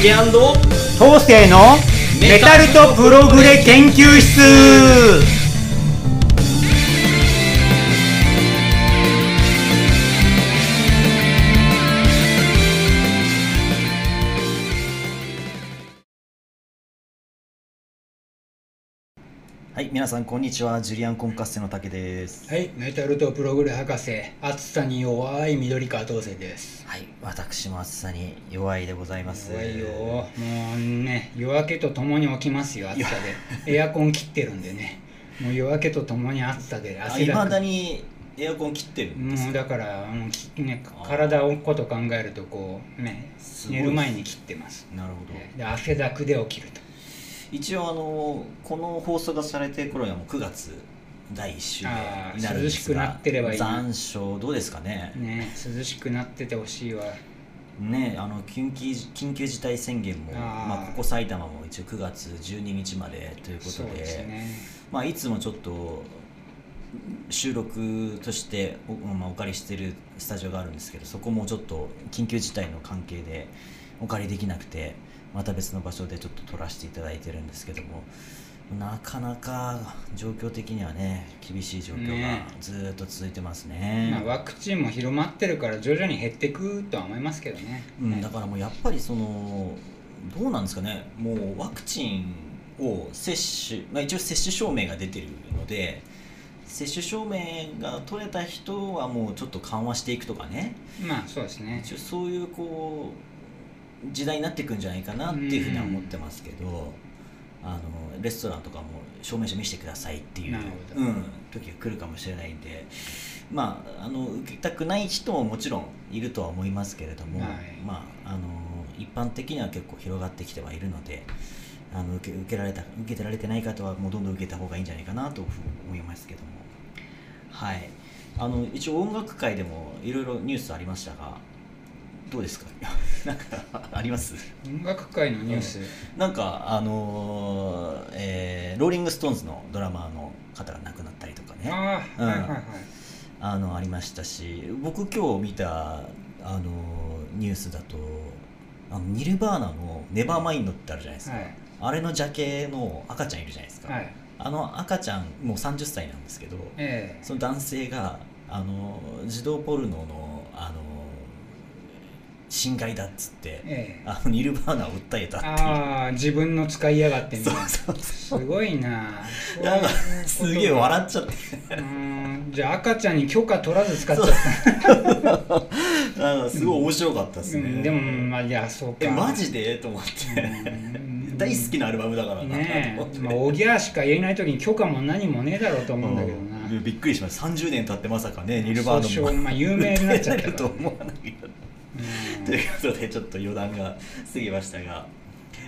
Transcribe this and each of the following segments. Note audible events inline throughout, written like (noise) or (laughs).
竹東勢のメタルとプログレ研究室。はい皆さんこんにちはジュリアンコンカッセの竹ですはい、メタルとプログレ博士、暑さに弱い緑川東生です。はい私も暑さに弱いでございます弱いよ。もうね、夜明けとともに起きますよ、暑さで。エアコン切ってるんでね。もう夜明けとともに暑さで汗いまだくだにエアコン切ってるんですもうだから、もうきね体のこと考えるとこう、ね、寝る前に切ってます。なるほどで汗だくで起きると。一応あのこの放送がされてる頃にはもう9月第1週になるんですが涼しくなってればいいな残暑どうですかね？ね、涼しくなっててほしいわ。ねあの緊急緊急事態宣言もあーまあ、ここ埼玉も一応9月12日までということそうでですね。まあ、いつもちょっと収録としてお,、まあ、お借りしてるスタジオがあるんですけどそこもちょっと緊急事態の関係でお借りできなくてまた別の場所でちょっと撮らせていただいてるんですけどもなかなか状況的にはね厳しい状況がね。ずーっと続いてますね。まあ、ワクチンも広まってるから徐々に減っていくとは思いますけどね。うん、ねだからもうやっぱりそのどうなんですかね。もうワクチンを接種、まあ、一応接種証明が出てるので接種証明が取れた人はもうちょっと緩和していくとかね。まあそうですね。一応そういうこう時代になっていくんじゃないかなっていうふうには思ってますけど、あのレストランとかも証明書見せてくださいっていう、うん、時が来るかもしれないんで。まあ、あの受けたくない人ももちろんいるとは思いますけれども、はい。まあ、あの一般的には結構広がってきてはいるのであの受け受けられた受けてられてない方はもうどんどん受けた方がいいんじゃないかなと思いますけども、はい、あの一応音楽界でもいろいろニュースありましたがどうですか？(laughs) なんかあります？音楽界のニュース、なんかあのーえーローリング・ストーンズのドラマーの方が亡くなったりとかね。ああ、うん。はいはいはい。あのありましたし僕今日見たあのニュースだとあのニルバーナの「ネバーマインド」ってあるじゃないですか、はい。あれのジャケの赤ちゃんいるじゃないですか、はい。あの赤ちゃんもう30歳なんですけどええ。その男性があの児童ポルノのあの侵害だっつって、ええ。あのニルバーナを訴えたっていう。ああ、自分の使いやがってみたいな。すごいな。なんかすげえ笑っっちゃって。うーん、じゃあ赤ちゃんに許可取らず使っちゃった。(laughs) なんかすごい面白かったですね、うん、でも、まあ、いや、そうか。えマジで？と思って、うん。大好きなアルバムだからな。ねと思って。え、まあ、おぎゃーしか言えない時に許可も何もねえだろうと思うんだけどな。うんびっくりしました30年経ってまさかねニルバー訴ノも訟まあ、有名になっちゃったから、(laughs) と思わないけど。うんということでちょっと余談が過ぎましたが。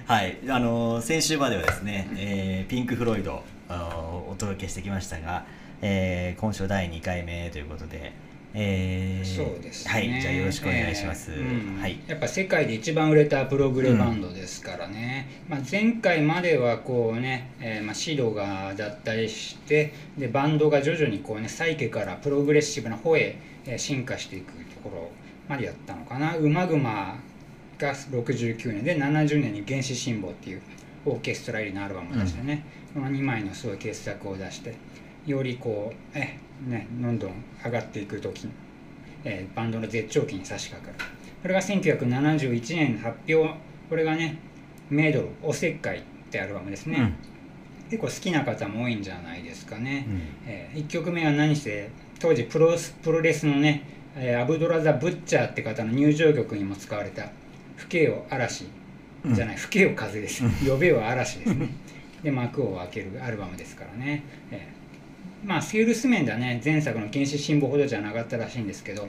はい。あのー先週まではですね、えーピンク・フロイドあのーお届けしてきましたが、えー今週第2回目ということで、えーそうですね。はい。じゃあよろしくお願いします、えーうん。はい。やっぱ世界で一番売れたプログレバンドですからね、まあ、前回まではこうね、えーまあ、シドが脱退してでバンドが徐々にこうねサイケからプログレッシブな方へえー進化していくところまでやったのかな。ウマグマが69年で70年に原始神保っていうオーケストラ入りのアルバムを出してね、この2枚のすごい傑作を出してよりこうえねどんどん上がっていく時にえーバンドの絶頂期に差し掛かる。これが1971年発表。これがね「メイドルおせっかい」ってアルバムですね、うん。結構好きな方も多いんじゃないですかね、うん。え1曲目は何して当時プロスプロレスのね、えーアブドーラ・ザ・ブッチャーって方の入場曲にも使われた「吹けよ嵐」じゃない「吹けよ風」です「呼べよ嵐」ですね。(laughs) で幕を開けるアルバムですからね、えーまあセールス面ではね前作の「原子心母」ほどじゃなかったらしいんですけど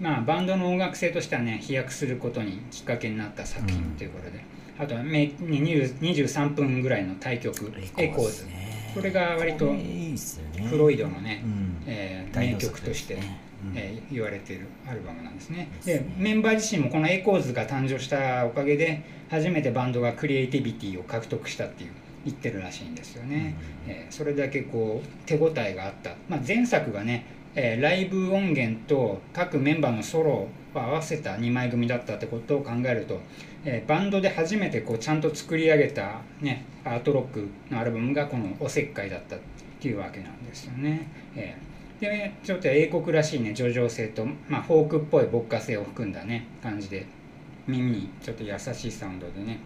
まあバンドの音楽性としてはね飛躍することにきっかけになった作品ということで、あとはめ20 23分ぐらいの大曲「エコーズ」ね。これが割とフロイドのね、うん。えー名曲として、えー言われているアルバムなんですね。でメンバー自身もこのエコーズが誕生したおかげで初めてバンドがクリエイティビティを獲得したっていう言ってるらしいんですよね、うん。えーそれだけこう手応えがあった、まあ、前作がね、えーライブ音源と各メンバーのソロを合わせた2枚組だったってことを考えると、えーバンドで初めてこうちゃんと作り上げた、ね、アートロックのアルバムがこの「おせっかい」だったっていうわけなんですよね。えーでちょっと英国らしいね叙情性と、まあ、フォークっぽい牧歌性を含んだね感じで耳にちょっと優しいサウンドでね、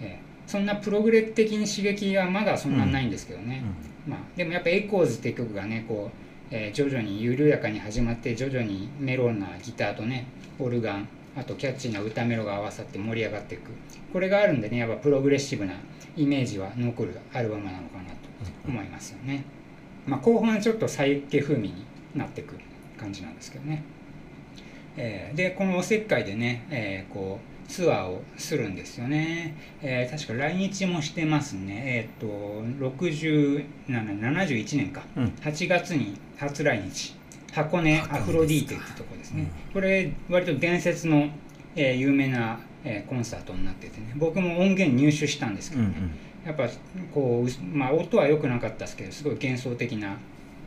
えーそんなプログレ的に刺激はまだそんなないんですけどね、まあ、でもやっぱ「エコーズ」って曲がねこう、えー徐々に緩やかに始まって徐々にメロなギターとねオルガンあとキャッチーな歌メロが合わさって盛り上がっていく。これがあるんでねやっぱプログレッシブなイメージは残るアルバムなのかなと思いますよね、まあ、後半ちょっとサイケ風味になっていく感じなんですけどね、えーでこのおせっかいでね、えーこうツアーをするんですよね、えー確か来日もしてますね。えっ、と6771年か、うん。8月に初来日。箱根アフロディーテってとこですね、これ割と伝説の、えー有名な、えーコンサートになっててね。僕も音源入手したんですけどね、うんうんやっぱこうまあ、音は良くなかったですけどすごい幻想的な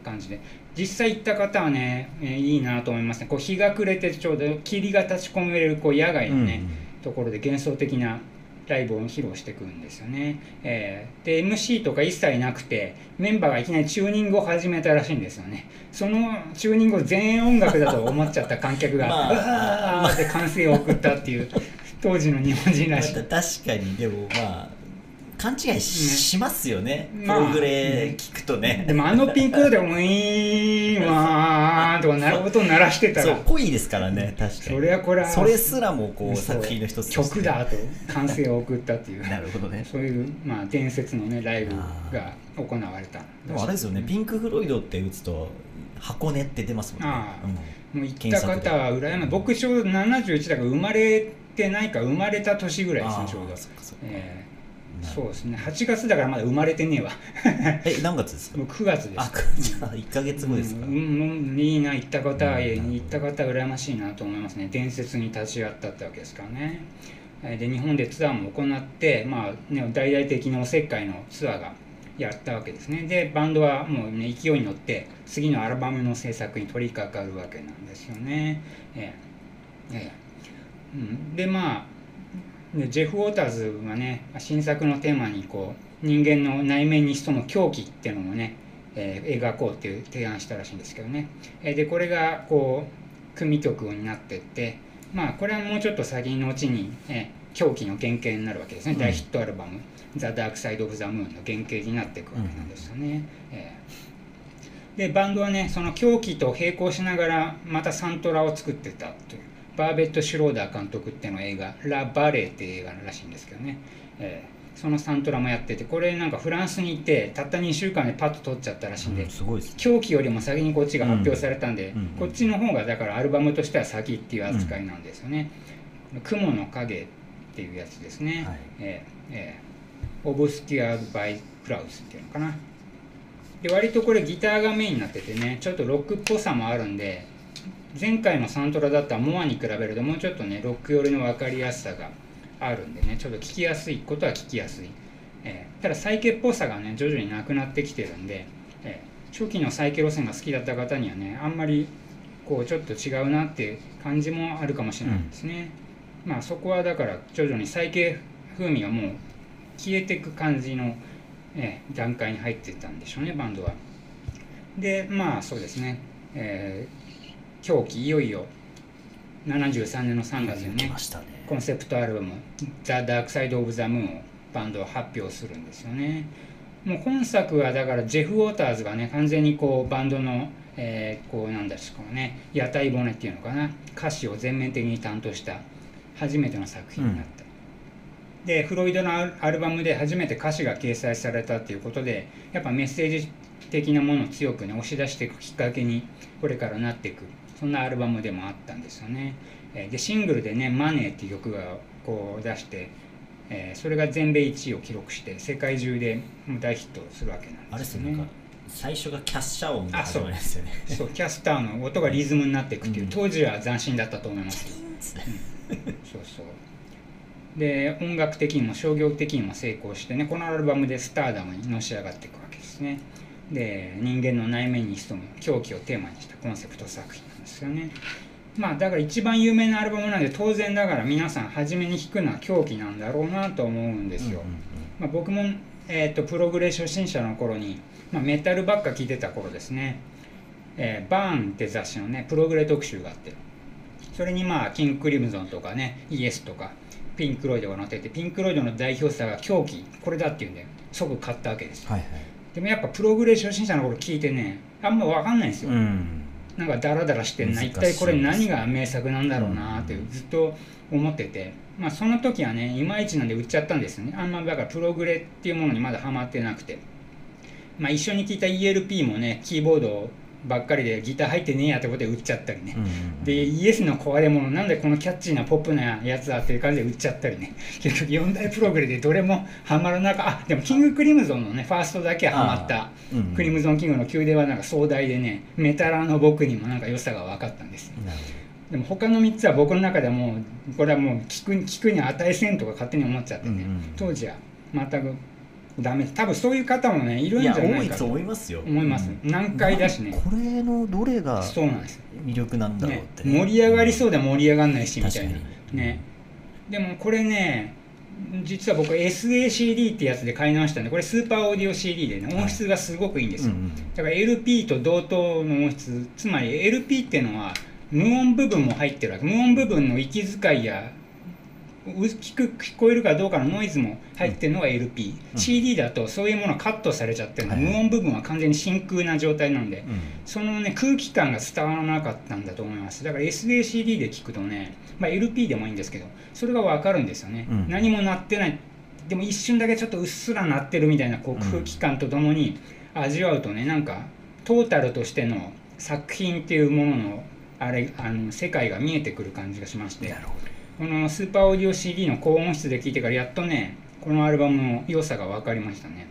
感じで。実際行った方はね、えーいいなと思いますね。こう日が暮れてちょうど霧が立ち込めるこう野外のね、ところで幻想的なライブを披露してくるんですよね、えーで MC とか一切なくてメンバーがいきなりチューニングを始めたらしいんですよね。そのチューニングを全音楽だと思っちゃった観客が「(laughs) まあ。うわー!」って歓声を送ったっていう当時の日本人らしい。確かに。でもまあ勘違いし,、ますよね。プまあログレ聞くとね、でもあのピンクでも「ウィーンわー」とかなる音を鳴らしてたそうら濃いですからね確かに。それはこれはそれすらもこう作品の一つ曲だと歓声を送ったっていう。(laughs) なるほどね。そういう、まあ、伝説のねライブが行われた。でもあれですよねピンク・フロイドって打つと箱根って出ますもんね。もう行った方は羨ま僕ちょうど71だから生まれてないか生まれた年ぐらいですねちょうど。そっかそっか。えそうですね。8月だからまだ生まれてねえわ。え何月ですか？(laughs) もう9月です。あじゃあ1か月後ですか、うんうんいいな行った方はうん。行った方は羨ましいなと思いますね。伝説に立ち会ったってわけですからね。えーで日本でツアーも行って、まあね、大々的なおせっかいのツアーがやったわけですね。でバンドはもう、ね、勢いに乗って次のアルバムの制作に取り掛かるわけなんですよね、ええええうん、でまあでジェフ・ウォーターズはね新作のテーマにこう人間の内面に潜む狂気っていうのもね、えー描こうっていう提案したらしいんですけどね、えーでこれがこう組曲になってってまあこれはもうちょっと先のうちに、えー狂気の原型になるわけですね、うん。大ヒットアルバム「ザ・ダーク・サイド・オブ・ザ・ムーン」の原型になっていくわけなんですよね、えー。でバンドはねその狂気と並行しながらまたサントラを作ってたというバーベット・シュローダー監督っての映画「ラ・バレー」って映画らしいんですけどね、えーそのサントラもやっててこれなんかフランスに行ってたった2週間でパッと撮っちゃったらしいんで、うんすごいですね。狂気よりも先にこっちが発表されたんで、うんうんこっちの方がだからアルバムとしては先っていう扱いなんですよね「雲の影」っていうやつですね、はい。えーえー、オブスキュアーバイクラウスっていうのかな。で割とこれギターがメインになっててねちょっとロックっぽさもあるんで前回のサントラだったモアに比べるともうちょっとねロック寄りの分かりやすさがあるんでねちょっと聴きやすいことは聴きやすい、えーただサイケっぽさがね徐々になくなってきてるんで、えー初期のサイケ路線が好きだった方にはねあんまりこうちょっと違うなっていう感じもあるかもしれないですね、まあそこはだから徐々にサイケ風味がもう消えていく感じの、えー段階に入っていったんでしょうねバンドは。でまあそうですね、えー狂気いよいよ73年の3月にねね。コンセプトアルバム「ザ・ダークサイド・オブ・ザ・ムーン」をバンドは発表するんですよね。もう本作はだからジェフ・ウォーターズがね完全にこうバンドの、えーこうなんですかね屋台骨っていうのかな歌詞を全面的に担当した初めての作品になった、でフロイドのアルアルバムで初めて歌詞が掲載されたっていうことでやっぱメッセージ的なものを強くね押し出していくきっかけにこれからなっていくそんなアルバムでもあったんですよね。えーでシングルでね「マネー」っていう曲がこう出して、えーそれが全米1位を記録して世界中で大ヒットするわけなんですすね最初がキャッシャー音が始まりですよね。そうキャスターの音がリズムになっていくっていう、うん。当時は斬新だったと思います。よそうそう。で音楽的にも商業的にも成功してねこのアルバムでスターダムにのし上がっていくわけですね。で人間の内面に潜む狂気をテーマにしたコンセプト作品ですよね。まあだから一番有名なアルバムなんで当然ながら皆さん初めに弾くのは狂気なんだろうなと思うんですよ。まあ、僕も、えーと、プログレ初心者の頃に、まあ、メタルばっか聴いてた頃ですね、えー、バーンって雑誌のねプログレ特集があって。それにまあキング・クリムゾンとかねイエスとかピンク・ロイドが載っててピンク・ロイドの代表作が狂気これだっていうんで即買ったわけですよ、はいはい、でもやっぱプログレ初心者の頃聞いてねあんま分かんないんですよ、うん、なんかダラダラしてんな一体これ何が名作なんだろうなってずっと思ってて、まあ、その時はねいまいちなんで売っちゃったんですよね。あんまだからプログレっていうものにまだハマってなくて、まあ、一緒に聞いた ELP もねキーボードばっかりでギター入ってねえやってことで売っちゃったりね、でイエスの壊れ物なんでこのキャッチーなポップなやつだっていう感じで売っちゃったりね。(laughs) 結局4大プログレでどれもハマらなかあでもキングクリムゾンのねファーストだけはハマった、うんうん、クリムゾンキングの宮殿はなんか壮大でねメタラーの僕にもなんか良さが分かったんです。よ、でも他の3つは僕の中ではもうこれはもう聞く聞くに値せんとか勝手に思っちゃってね、当時は全くダメ多分そういう方もねいるんじゃないかと思いますよ。思います、うん、難解だしね。これのどれがそうなんです。魅力なんだろうって、ね、盛り上がりそうで盛り上がんないしみたいな。ね。でもこれね実は僕 SACD ってやつで買い直したんでこれスーパーオーディオ CD でね音質がすごくいいんですよ、はいうんうん、だから LP と同等の音質。つまり LP っていうのは無音部分も入ってるわけ。無音部分の息遣いや聞く聞こえるかどうかのノイズも入ってるのが LP、うん、CD だとそういうものカットされちゃってるの、無音部分は完全に真空な状態なんで、うん、そのね空気感が伝わらなかったんだと思います。だから SACD で聞くとね、まあ、LP でもいいんですけどそれが分かるんですよね、うん、何も鳴ってない。でも一瞬だけちょっとうっすら鳴ってるみたいなこう空気感とともに味わうとねなんかトータルとしての作品っていうもののあれあの世界が見えてくる感じがしまして。なるほどこのスーパーオーディオ CD の高音質で聴いてからやっとねこのアルバムの良さが分かりましたね。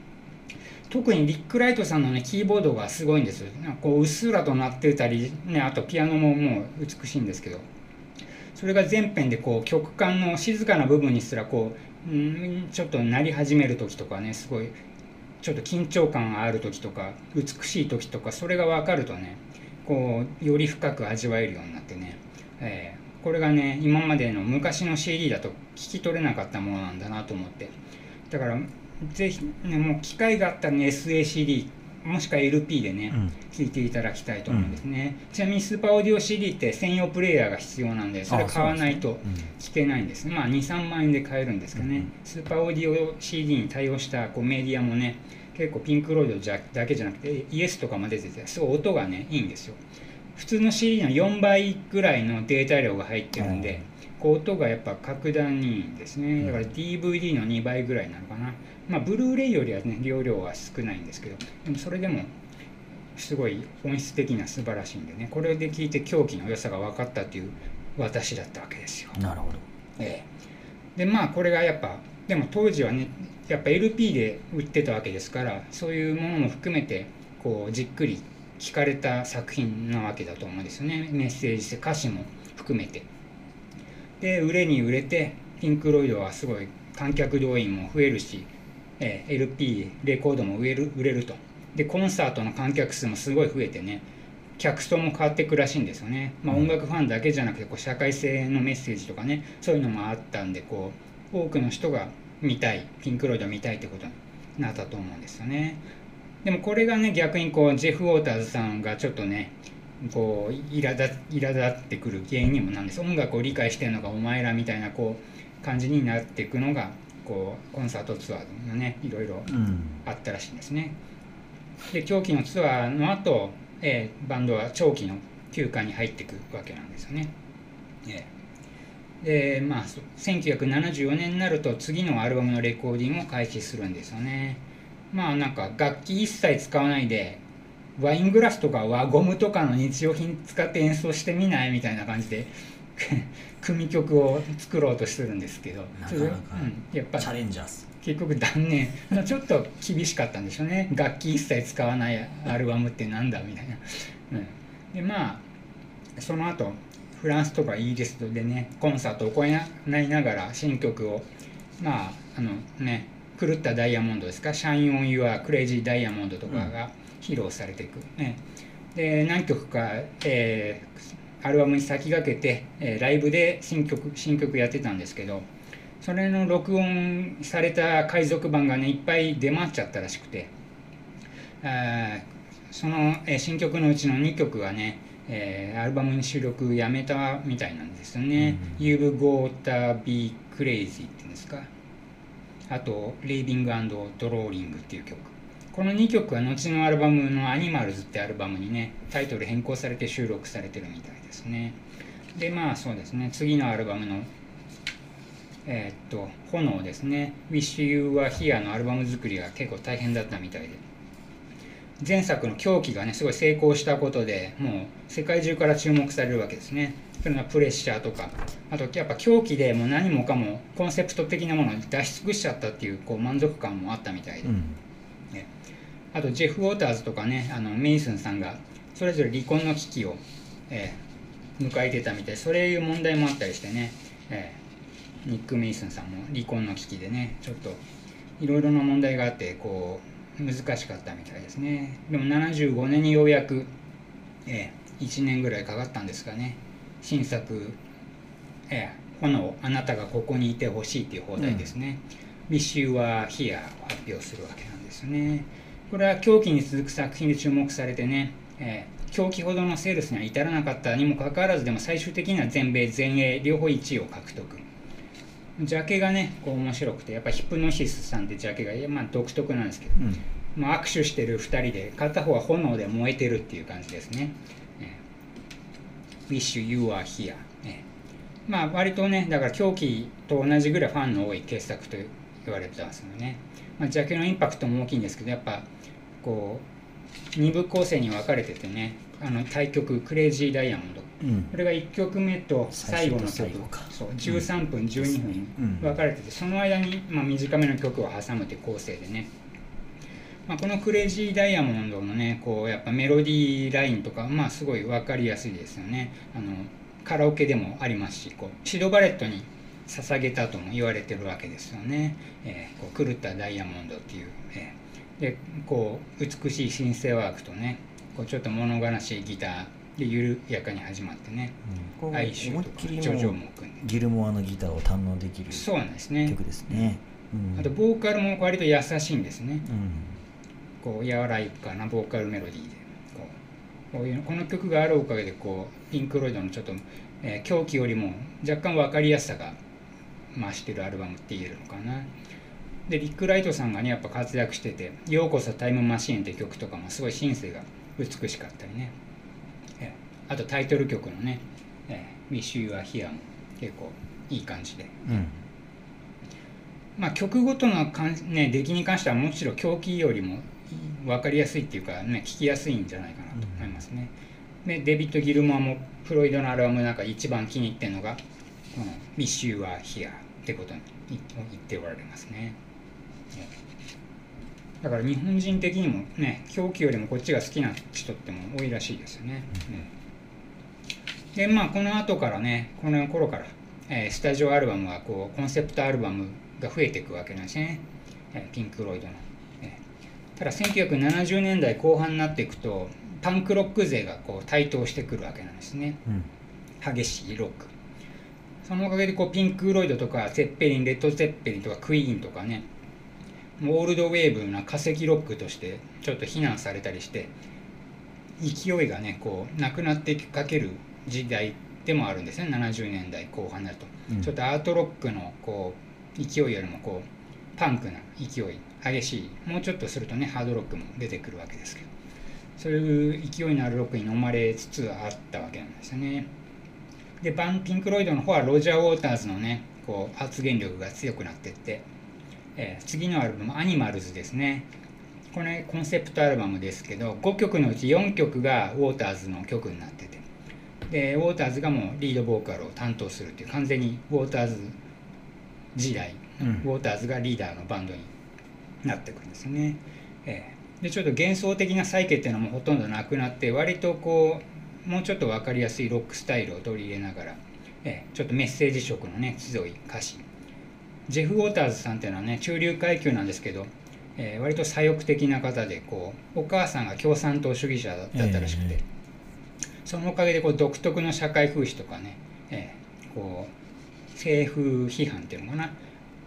特にリック・ライトさんのねキーボードがすごいんです。なんかこううっすらと鳴ってたり、ね、あとピアノももう美しいんですけど。それが全編でこう曲間の静かな部分にすらこう、ん、ちょっと鳴り始める時とかねすごいちょっと緊張感がある時とか美しい時とかそれが分かるとねこうより深く味わえるようになってね、えーこれがね今までの昔の CD だと聞き取れなかったものなんだなと思って。だからぜひ、ね、もう機会があったらね SACD もしくは LP でね、うん、聞いていただきたいと思うんですね、うん、ちなみにスーパーオーディオ CD って専用プレイヤーが必要なんでそれ買わないと聞けないんですまあ23万円で買えるんですけどね、うん、スーパーオーディオ CD に対応したこうメディアもね結構ピンクロイドじゃだけじゃなくてイエスとかも出ててすごい音がねいいんですよ普通の CD の4倍ぐらいのデータ量が入ってるんで、こう音がやっぱ格段にいいんですね。だから DVD の2倍ぐらいなのかな。まあブルーレイよりはね容量は少ないんですけどでもそれでもすごい本質的な素晴らしいんでね。これで聞いて狂気の良さが分かったっていう私だったわけですよ。なるほど。ええ。でまあこれがやっぱでも当時はねやっぱ LP で売ってたわけですからそういうものも含めてこうじっくり聞かれた作品なわけだと思うんですよね。メッセージ性歌詞も含めて。で売れに売れてピンク・ロイドはすごい観客動員も増えるし、えー、LP レコードも売れる売れると。でコンサートの観客数もすごい増えてね客層も変わっていくらしいんですよね、まあ、音楽ファンだけじゃなくてこう社会性のメッセージとかねそういうのもあったんでこう多くの人が見たいピンク・ロイド見たいってことになったと思うんですよねでもこれがね逆にこうジェフ・ウォーターズさんがちょっとねこう苛立苛立ってくる原因にもなんです音楽を理解してるのがお前らみたいなこう感じになっていくのがこうコンサートツアーのねいろいろあったらしいんですね。で長期のツアーの後、えー、バンドは長期の休暇に入っていくわけなんですよね。えー、でまあ1974年になると次のアルバムのレコーディングを開始するんですよね。まあなんか楽器一切使わないでワイングラスとか輪ゴムとかの日用品使って演奏してみないみたいな感じで (laughs) 組曲を作ろうとするんですけど。なかなか、うん、やっぱチャレンジャース結局断念。ちょっと厳しかったんでしょうね。楽器一切使わないアルバムってなんだみたいな、うん、でまあその後フランスとかイギリスでねコンサートを行いながら新曲をまああのね狂ったダイヤモンドですか、 Shine On You Crazy Diamond とかが披露されていく、ね、で何曲か、えー、アルバムに先駆けて、えー、ライブで新曲新曲やってたんですけどそれの録音された海賊版がねいっぱい出回っちゃったらしくてあその、えー、新曲のうちの2曲はね、えー、アルバムに収録やめたみたいなんですよね「You've Got Be Crazy」っていうんですか？あと「リービング&ドローリング」っていう曲。この2曲は後のアルバムの「アニマルズ」ってアルバムにねタイトル変更されて収録されてるみたいですね。でまあそうですね。次のアルバムのえー、っと炎ですね「Wish You Were Here」のアルバム作りが結構大変だったみたいで。前作の狂気がねすごい成功したことでもう世界中から注目されるわけですね。それがプレッシャーとか。あとやっぱ狂気でもう何もかもコンセプト的なものを出し尽くしちゃったっていうこう満足感もあったみたいで、うん。ね。あとジェフ・ウォーターズとかねあのメイスンさんがそれぞれ離婚の危機を、えー迎えてたみたい。そういう問題もあったりしてね、えーニック・メイスンさんも離婚の危機でねちょっといろいろな問題があってこう難しかったみたいですね。でも75年にようやく、えー1年ぐらいかかったんですかね。新作「えー炎あなたがここにいてほしい」っていう放題ですね「Wish You Were Here」を発表するわけなんですね。これは狂気に続く作品で注目されてね、えー狂気ほどのセールスには至らなかったにもかかわらずでも最終的には全米全英両方1位を獲得ジャケがねこう面白くてやっぱヒプノシスさんってジャケがまあ独特なんですけど、うんまあ、握手してる2人で片方は炎で燃えてるっていう感じですね。えー Wish You Are Here、えーまあ割とねだから狂気と同じぐらいファンの多い傑作と言われてますよね。まあ、ジャケのインパクトも大きいんですけどやっぱこう2部構成に分かれててねあの対曲「クレイジーダイヤモンド」うんこれが1曲目と最後の最曲そう13分12分うん。分かれててその間に、まあ、短めの曲を挟むって構成でね、まあ、この「クレイジーダイヤモンド」のねこうやっぱメロディーラインとかまあすごい分かりやすいですよね。あのカラオケでもありますしこうシドバレットに捧げたとも言われてるわけですよね、えーこう狂ったダイヤモンドっていう、えー。でこう美しいシンセワークとねこうちょっと物悲しいギターで緩やかに始まってね。こう哀愁とか思いっきりジョジョもも組んで。ギルモアのギターを堪能できるそうなんですね。曲ですね。うん。あとボーカルも割と優しいんですね。うん。こう柔らかなボーカルメロディーで。こうこういうこの曲があるおかげでこうピンク・ロイドのちょっと、えー狂気よりも若干分かりやすさが増してるアルバムって言えるのかな。でリック・ライトさんがねやっぱ活躍してて「ようこそタイムマシーン」って曲とかもすごいシンセが美しかったりね、えーあとタイトル曲のね「えー Wish You Are Here」も結構いい感じでうんまあ、曲ごとのかん、ね、出来に関してはもちろん狂気よりも分かりやすいっていうか、ね、聞きやすいんじゃないかなと思いますね。でデビッド・ギルモアもフロイドのアルバムの中で一番気に入ってるのがこの「Wish You Are Here」ってことに言言っておられますね。ねだから日本人的にもね狂気よりもこっちが好きな人っても多いらしいですよね。ねでまあこの後からねこの頃から、えースタジオアルバムはこうコンセプトアルバムが増えていくわけなんですね、えーピンク・ロイドの、えーただ1970年代後半になっていくとパンクロック勢がこう台頭してくるわけなんですね。うん。激しいロック。そのおかげでこうピンク・ロイドとかゼッペリンレッド・ゼッペリンとかクイーンとかねもうオールドウェーブな化石ロックとしてちょっと非難されたりして勢いがねこうなくなってかける時代でもあるんですね。70年代後半になると、うん。ちょっとアートロックのこう勢いよりもこうパンクな勢い激しい。もうちょっとするとねハードロックも出てくるわけですけど。そういう勢いのあるロックに飲まれつつあったわけなんですよね。でバンピンク・ロイドの方はロジャー・ウォーターズのねこう発言力が強くなっていって、えー次のアルバム「アニマルズ」ですね。これコンセプトアルバムですけど5曲のうち4曲がウォーターズの曲になっててでウォーターズがもうリードボーカルを担当するっていう完全にウォーターズ時代、うん。ウォーターズがリーダーのバンドになってくるんですね、えー。でちょっと幻想的なサイケっていうのもほとんどなくなって割とこうもうちょっと分かりやすいロックスタイルを取り入れながら、えーちょっとメッセージ色のね強い歌詞。ジェフ・ウォーターズさんっていうのはね中流階級なんですけど、えー割と左翼的な方でこうお母さんが共産党主義者だったらしくて、えそのおかげでこう独特の社会風刺とかね、えーこう政府批判っていうのかな、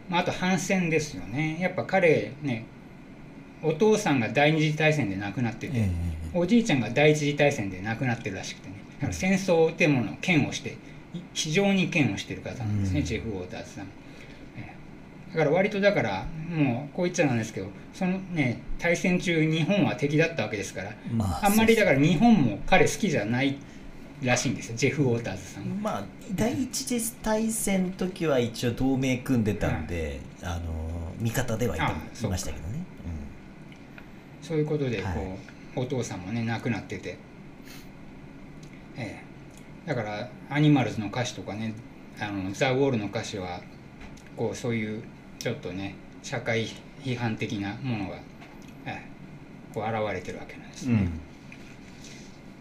まあ、あと反戦ですよね。やっぱ彼ねお父さんが第二次大戦で亡くなってて、えおじいちゃんが第一次大戦で亡くなってるらしくてね。戦争っていうものを嫌悪してい非常に嫌悪してる方なんですね、うん。ジェフ・ウォーターズさん。ええだから割とだからもうこう言っちゃなんですけどそのね大戦中日本は敵だったわけですからまああんまりだから日本も彼好きじゃないらしいんですよジェフ・ウォーターズさんは。まあ第一次大戦の時は一応同盟組んでたんで、あの味方ではいたいましたけどね、そういうことでこう、はい。お父さんもね亡くなってて、ええ、だからアニマルズの歌詞とかねあのザ・ウォールの歌詞はこうそういうちょっとね社会批判的なものが、ええ、こう現れてるわけなんですうん。ね。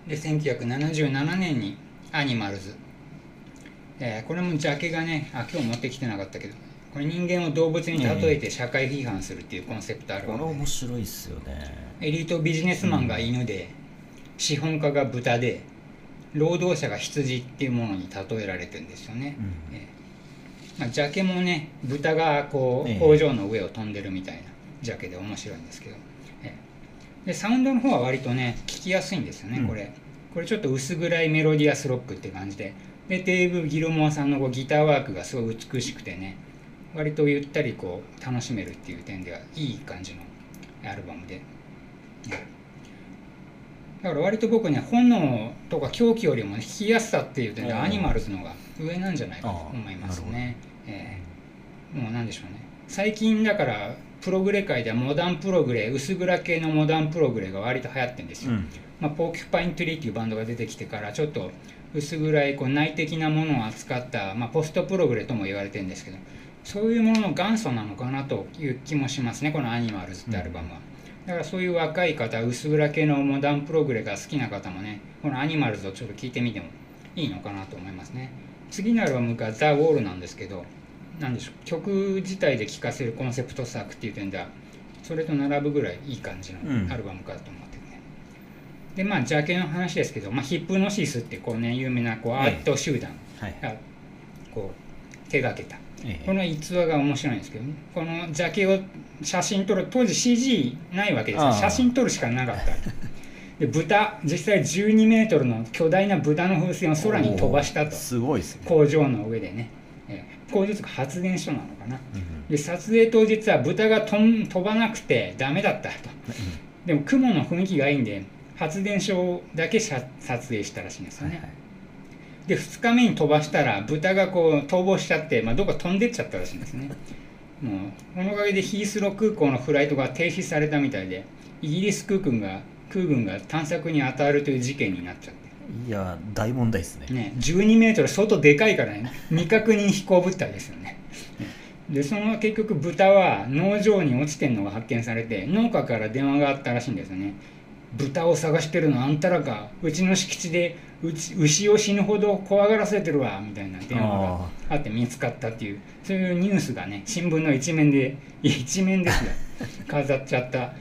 で1977年にアニマルズ、えーこれもジャケがねあ今日持ってきてなかったけどこれ人間を動物に例えて社会批判するっていうコンセプトあるこれわけ。で面白いっすよね。エリートビジネスマンが犬で、資本家が豚で労働者が羊っていうものに例えられてるんですよね、うん。ええまあ、ジャケもね豚がこええ。う工場の上を飛んでるみたいなジャケで面白いんですけど、ええ。でサウンドの方は割とね聞きやすいんですよね、うん。これ。これちょっと薄暗いメロディアスロックって感じで。でデーブ・ギルモアさんのこうギターワークがすごい美しくてね割とゆったりこう楽しめるっていう点ではいい感じのアルバムで。だから割と僕ね炎とか狂気よりも、ね、弾きやすさっていう点でうんアニマルズの方が上なんじゃないかと思いますね。ええもうなんでしょうね最近だからプログレ界ではモダンプログレ薄暗系のモダンプログレが割と流行ってるんですよ。うんまあ、ポーキュパイントリーっていうバンドが出てきてからちょっと薄暗いこう内的なものを扱った、まあ、ポストプログレとも言われてるんですけどそういうものの元祖なのかなという気もしますねこの「アニマルズ」ってアルバムは。だからそういう若い方薄暗系のモダンプログレが好きな方もねこの「アニマルズ」をちょっと聞いてみてもいいのかなと思いますね。次のアルバムが「ザ・ウォール」なんですけどなんでしょう曲自体で聴かせるコンセプト作っていう点ではそれと並ぶぐらいいい感じのうん。アルバムかと思ってて。ね、でまあジャケの話ですけど、まあ、ヒップノシスってこうね有名なこうアート集団はい。がこう手がけた。ええ。この逸話が面白いんですけどね。このジャケを写真撮る当時 CG ないわけです写真撮るしかなかった。で豚実際12メートルの巨大な豚の風船を空に飛ばしたと。すごいですね、工場の上でね、えー工場というか発電所なのかな。うん。で撮影当日は豚が飛ん飛ばなくてダメだったと。でも雲の雰囲気がいいんで発電所だけ写撮影したらしいんですよね、で2日目に飛ばしたら豚がこう逃亡しちゃって、まあ、どっか飛んでっちゃったらしいんですね。もうこのおかげでヒースロー空港のフライトが停止されたみたいでイギリス空軍が空軍が探索に当たるという事件になっちゃっていや大問題ですね。ね、12メートル相当でかいからね (laughs) 未確認飛行物体ですよね。でその結局豚は農場に落ちてるのが発見されて農家から電話があったらしいんですよね。豚を探してるのあんたらかうちの敷地でうち牛を死ぬほど怖がらせてるわみたいな電話があって見つかったっていうそういうニュースがね新聞の一面で一面ですよ。(laughs) 飾っちゃった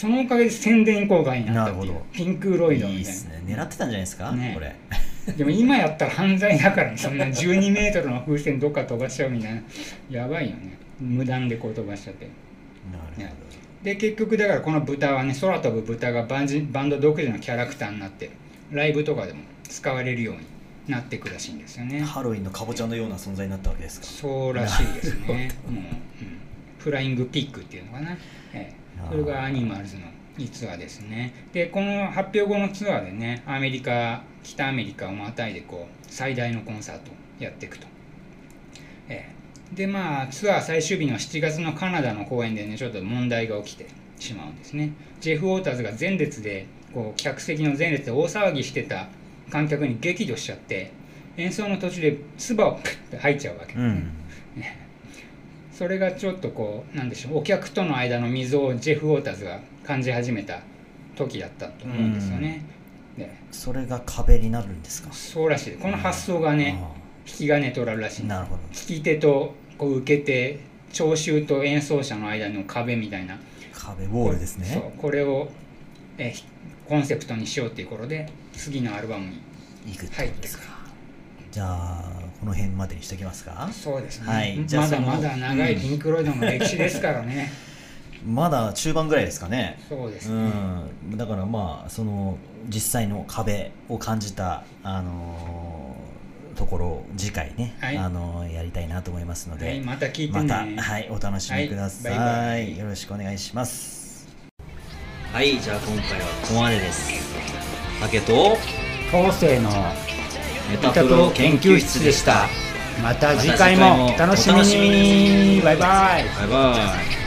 そのおかげで宣伝効果になったっていう。なるほど。ピンク・ロイドみたいな。いいっすね。狙ってたんじゃないですか、ね。これ。(laughs) でも今やったら犯罪だからね。そんな12メートルの風船どっか飛ばしちゃうみたいな。やばいよね。無断でこう飛ばしちゃって。なるね。で結局だからこの豚はね空飛ぶ豚がバンジバンド独自のキャラクターになってライブとかでも使われるようになっていくらしいんですよね。ハロウィンのかぼちゃのような存在になったわけですか？そうらしいですね。もう、うん、フライングピックっていうのかな、ええ、それがアニマルズのツアーですね。でこの発表後のツアーでねアメリカ北アメリカをまたいでこう最大のコンサートをやっていくと、ええ、でまあツアー最終日の7月のカナダの公演でねちょっと問題が起きてしまうんですね。ジェフ・ウォーターズが前列でこう客席の前列で大騒ぎしてた観客に激怒しちゃって演奏の途中で唾をプッて吐いちゃうわけ。ですね、うんそれがちょっとこうなんでしょうお客との間の溝をジェフ・ウォーターズが感じ始めた時だったと思うんですよね。でそれが壁になるんですか？そうらしい。この発想がねあ引き金取られるらしい。あなるほど。聞き手とこう受け手聴衆と演奏者の間の壁みたいな。壁ウォールですそうねこれを、えコンセプトにしようっていう頃で次のアルバムに入ってくることですか。じゃあこの辺までにしときますか？そうですね、はい。じゃあまだまだ長いピンク・ロイドの歴史ですからね、(laughs) まだ中盤ぐらいですかね。そうですうね、ん、だからまあその実際の壁を感じた、あのーところを次回ね、はい。あのーやりたいなと思いますので、はい、また聞いてまねた、はい、お楽しみください,、はいバイバイ。よろしくお願いします。はいじゃあ今回はここまでです。竹と後世のメメタプロ研究室でした。また次回もお楽しみに。バイバイ。バイバイ